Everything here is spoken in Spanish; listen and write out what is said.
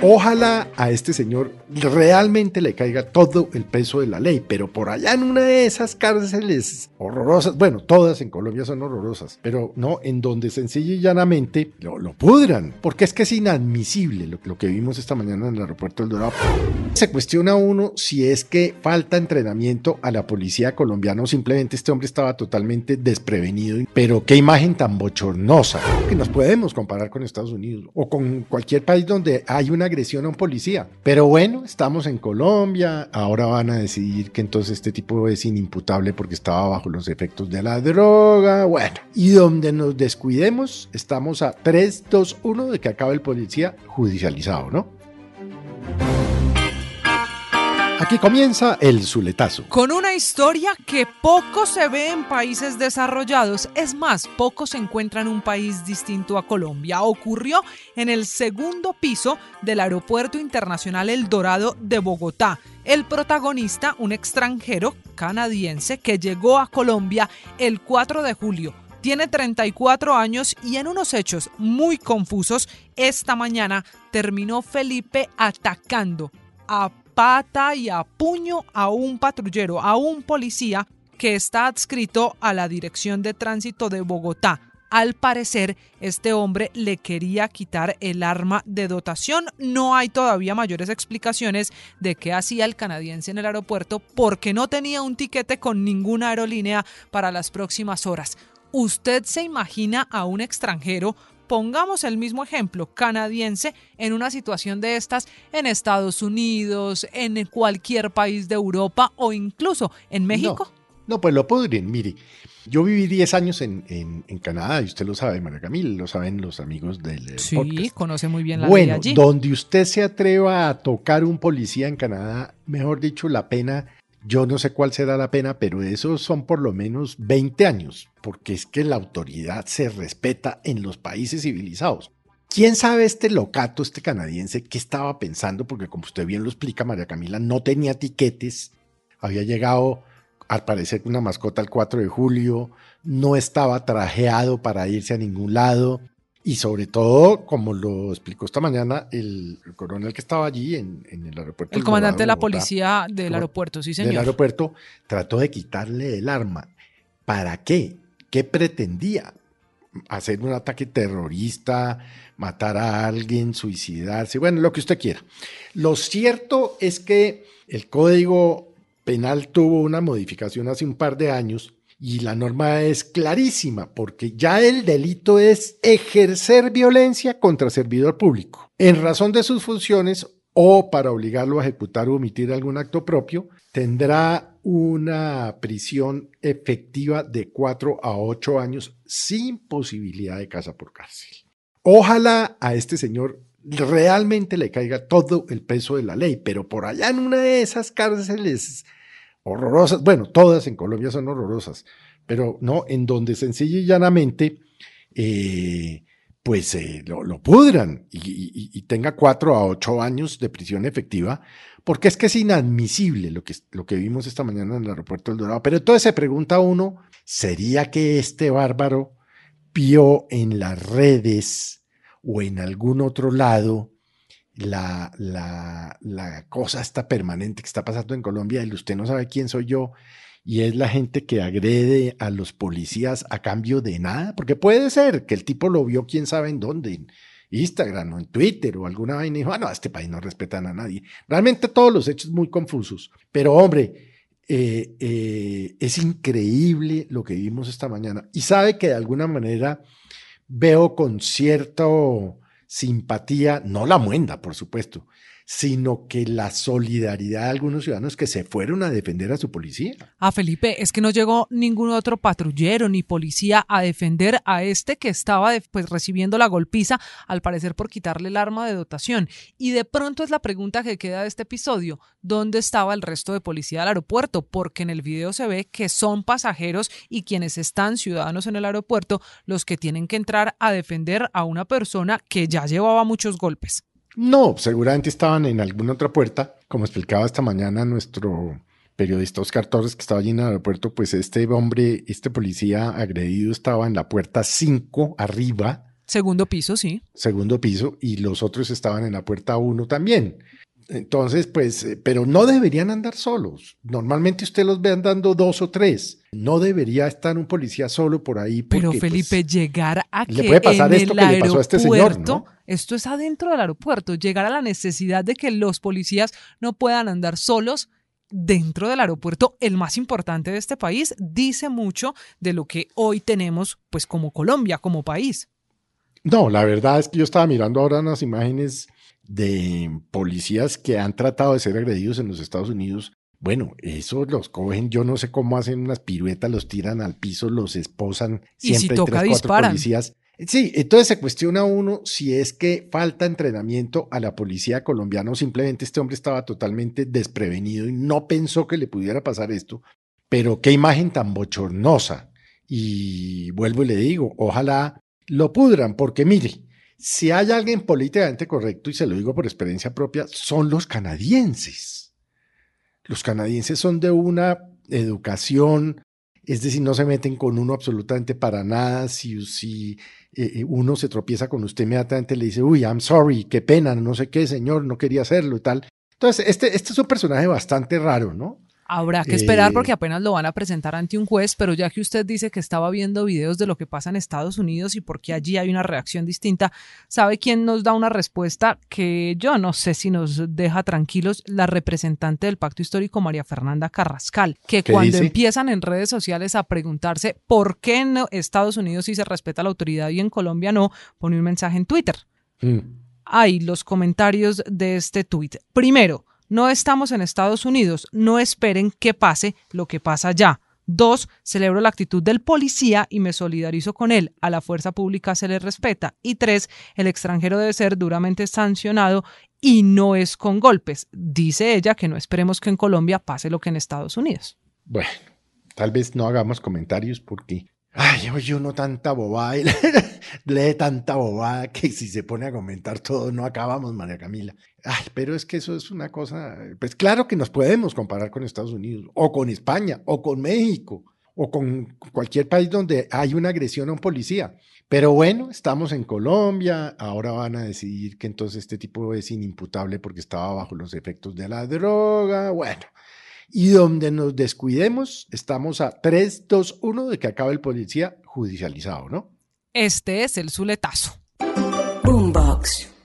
Ojalá a este señor realmente le caiga todo el peso de la ley, pero por allá en una de esas cárceles horrorosas, bueno, todas en Colombia son horrorosas, pero no, en donde sencilla y llanamente lo, lo pudran, porque es que es inadmisible lo, lo, que vimos esta mañana en el aeropuerto del Dorado. Se cuestiona uno si es que falta entrenamiento a la policía colombiana o simplemente este hombre estaba totalmente desprevenido, pero qué imagen tan bochornosa, que nos podemos comparar con Estados Unidos o con cualquier país donde hay una agresión a un policía. Pero bueno, estamos en Colombia, ahora van a decidir que entonces este tipo es inimputable porque estaba bajo los efectos de la droga. Bueno, y donde nos descuidemos, estamos a 3, 2, 1 de que acabe el policía judicializado, ¿no? Aquí comienza el Zuletazo. Con una historia que poco se ve en países desarrollados, es más, poco se encuentra en un país distinto a Colombia. Ocurrió en el segundo piso del Aeropuerto Internacional El Dorado de Bogotá. El protagonista, un extranjero canadiense que llegó a Colombia el 4 de julio. Tiene 34 años y en unos hechos muy confusos, esta mañana terminó Felipe atacando a pata y a puño a un patrullero, a un policía que está adscrito a la Dirección de Tránsito de Bogotá. Al parecer, este hombre le quería quitar el arma de dotación. No hay todavía mayores explicaciones de qué hacía el canadiense en el aeropuerto porque no tenía un tiquete con ninguna aerolínea para las próximas horas. ¿Usted se imagina a un extranjero pongamos el mismo ejemplo canadiense en una situación de estas en Estados Unidos, en cualquier país de Europa o incluso en México? No, pues lo podrían. Mire, yo viví 10 años en, en, Canadá y usted lo sabe, María Camila, lo saben los amigos del Sí, conoce muy bien la bueno, ley allí. donde usted se atreva a tocar un policía en Canadá, mejor dicho, la pena yo no sé cuál será la pena, pero esos son por lo menos 20 años, porque es que la autoridad se respeta en los países civilizados. ¿Quién sabe este locato, este canadiense, qué estaba pensando? Porque como usted bien lo explica, María Camila, no tenía tiquetes, había llegado al parecer una mascota el 4 de julio, no estaba trajeado para irse a ningún lado, y sobre todo, como lo explicó esta mañana el, coronel que estaba allí en, el aeropuerto. El comandante de la policía del aeropuerto, sí, señor. Del aeropuerto trató de quitarle el arma. ¿Para qué? ¿Qué pretendía? ¿Hacer un ataque terrorista? ¿Matar a alguien? ¿Suicidarse? Bueno, lo que usted quiera. Lo cierto es que el Código Penal tuvo una modificación hace un par de años y la norma es clarísima, porque ya el delito es ejercer violencia contra servidor público, en razón de sus funciones o para obligarlo a ejecutar o omitir algún acto propio, tendrá una prisión efectiva de 4 a 8 años sin posibilidad de casa por cárcel. Ojalá a este señor realmente le caiga todo el peso de la ley, pero por allá en una de esas cárceles horrorosas, bueno, todas en Colombia son horrorosas, pero no, en donde sencilla y llanamente, eh, pues eh, lo, pudran y, tenga cuatro a ocho años de prisión efectiva, porque es que es inadmisible lo que, lo que vimos esta mañana en el aeropuerto del Dorado. Pero entonces se pregunta uno, ¿sería que este bárbaro vio en las redes o en algún otro lado la, la, cosa está permanente que está pasando en Colombia y usted no sabe quién soy yo y es la gente que agrede a los policías a cambio de nada, porque puede ser que el tipo lo vio quién sabe en dónde, en Instagram o en Twitter o alguna vaina y dijo, ah, no, este país no respetan a nadie. Realmente todos los hechos muy confusos, pero hombre, eh, eh, es increíble lo que vimos esta mañana y sabe que de alguna manera veo con cierto simpatía, no la muenda, por supuesto, sino que la solidaridad de algunos ciudadanos que se fueron a defender a su policía. A Felipe, es que no llegó ningún otro patrullero ni policía a defender a este que estaba pues, recibiendo la golpiza, al parecer por quitarle el arma de dotación. Y de pronto es la pregunta que queda de este episodio, ¿dónde estaba el resto de policía del aeropuerto? Porque en el video se ve que son pasajeros y quienes están ciudadanos en el aeropuerto los que tienen que entrar a defender a una persona que ya llevaba muchos golpes. No, seguramente estaban en alguna otra puerta, como explicaba esta mañana nuestro periodista Oscar Torres, que estaba allí en el aeropuerto, pues este hombre, este policía agredido estaba en la puerta 5 arriba, Segundo piso, sí. Segundo piso, y los otros estaban en la puerta uno también. Entonces, pues, eh, pero no deberían andar solos. Normalmente usted los ve andando dos o tres. No debería estar un policía solo por ahí. pero Felipe, pues, llegar a que le puede pasar esto que le pasó a este señor, ¿no? Esto es adentro del aeropuerto. Llegar a la necesidad de que los policías no puedan andar solos dentro del aeropuerto, el más importante de este país, dice mucho de lo que hoy tenemos, pues, como Colombia, como país. No, la verdad es que yo estaba mirando ahora unas imágenes de policías que han tratado de ser agredidos en los Estados Unidos. Bueno, eso los cogen, yo no sé cómo hacen unas piruetas, los tiran al piso, los esposan, siempre y si toca, tres, cuatro policías. Sí, entonces se cuestiona uno si es que falta entrenamiento a la policía colombiana o simplemente este hombre estaba totalmente desprevenido y no pensó que le pudiera pasar esto. Pero qué imagen tan bochornosa. Y vuelvo y le digo, ojalá lo pudran, porque mire, si hay alguien políticamente correcto, y se lo digo por experiencia propia, son los canadienses. Los canadienses son de una educación, es decir, no se meten con uno absolutamente para nada. Si, eh, eh, uno se tropieza con usted, inmediatamente le dice, uy, I'm sorry, qué pena, no sé qué, señor, no quería hacerlo y tal. Entonces, este, este es un personaje bastante raro, ¿no? Habrá que esperar porque apenas lo van a presentar ante un juez, pero ya que usted dice que estaba viendo videos de lo que pasa en Estados Unidos y porque allí hay una reacción distinta, ¿sabe quién nos da una respuesta que yo no sé si nos deja tranquilos? La representante del Pacto Histórico, María Fernanda Carrascal, que cuando empiezan en redes sociales a preguntarse por qué en Estados Unidos sí se respeta la autoridad y en Colombia no, pone un mensaje en Twitter. Mm. Hay los comentarios de este tuit. Primero, no estamos en Estados Unidos, no esperen que pase lo que pasa allá. Dos, celebro la actitud del policía y me solidarizo con él. A la fuerza pública se le respeta. Y tres, el extranjero debe ser duramente sancionado y no es con golpes. Dice ella que no esperemos que en Colombia pase lo que en Estados Unidos. Bueno, tal vez no hagamos comentarios porque Ay, oye, uno tanta bobada y lee tanta bobada que si se pone a comentar todo no acabamos, María Camila. Ay, pero es que eso es una cosa, pues claro que nos podemos comparar con Estados Unidos, o con España, o con México, o con cualquier país donde hay una agresión a un policía. Pero bueno, estamos en Colombia, ahora van a decidir que entonces este tipo es inimputable porque estaba bajo los efectos de la droga. Bueno, y donde nos descuidemos, estamos a 3, 2, 1 de que acabe el policía judicializado, ¿no? Este es el Zuletazo. Boombox.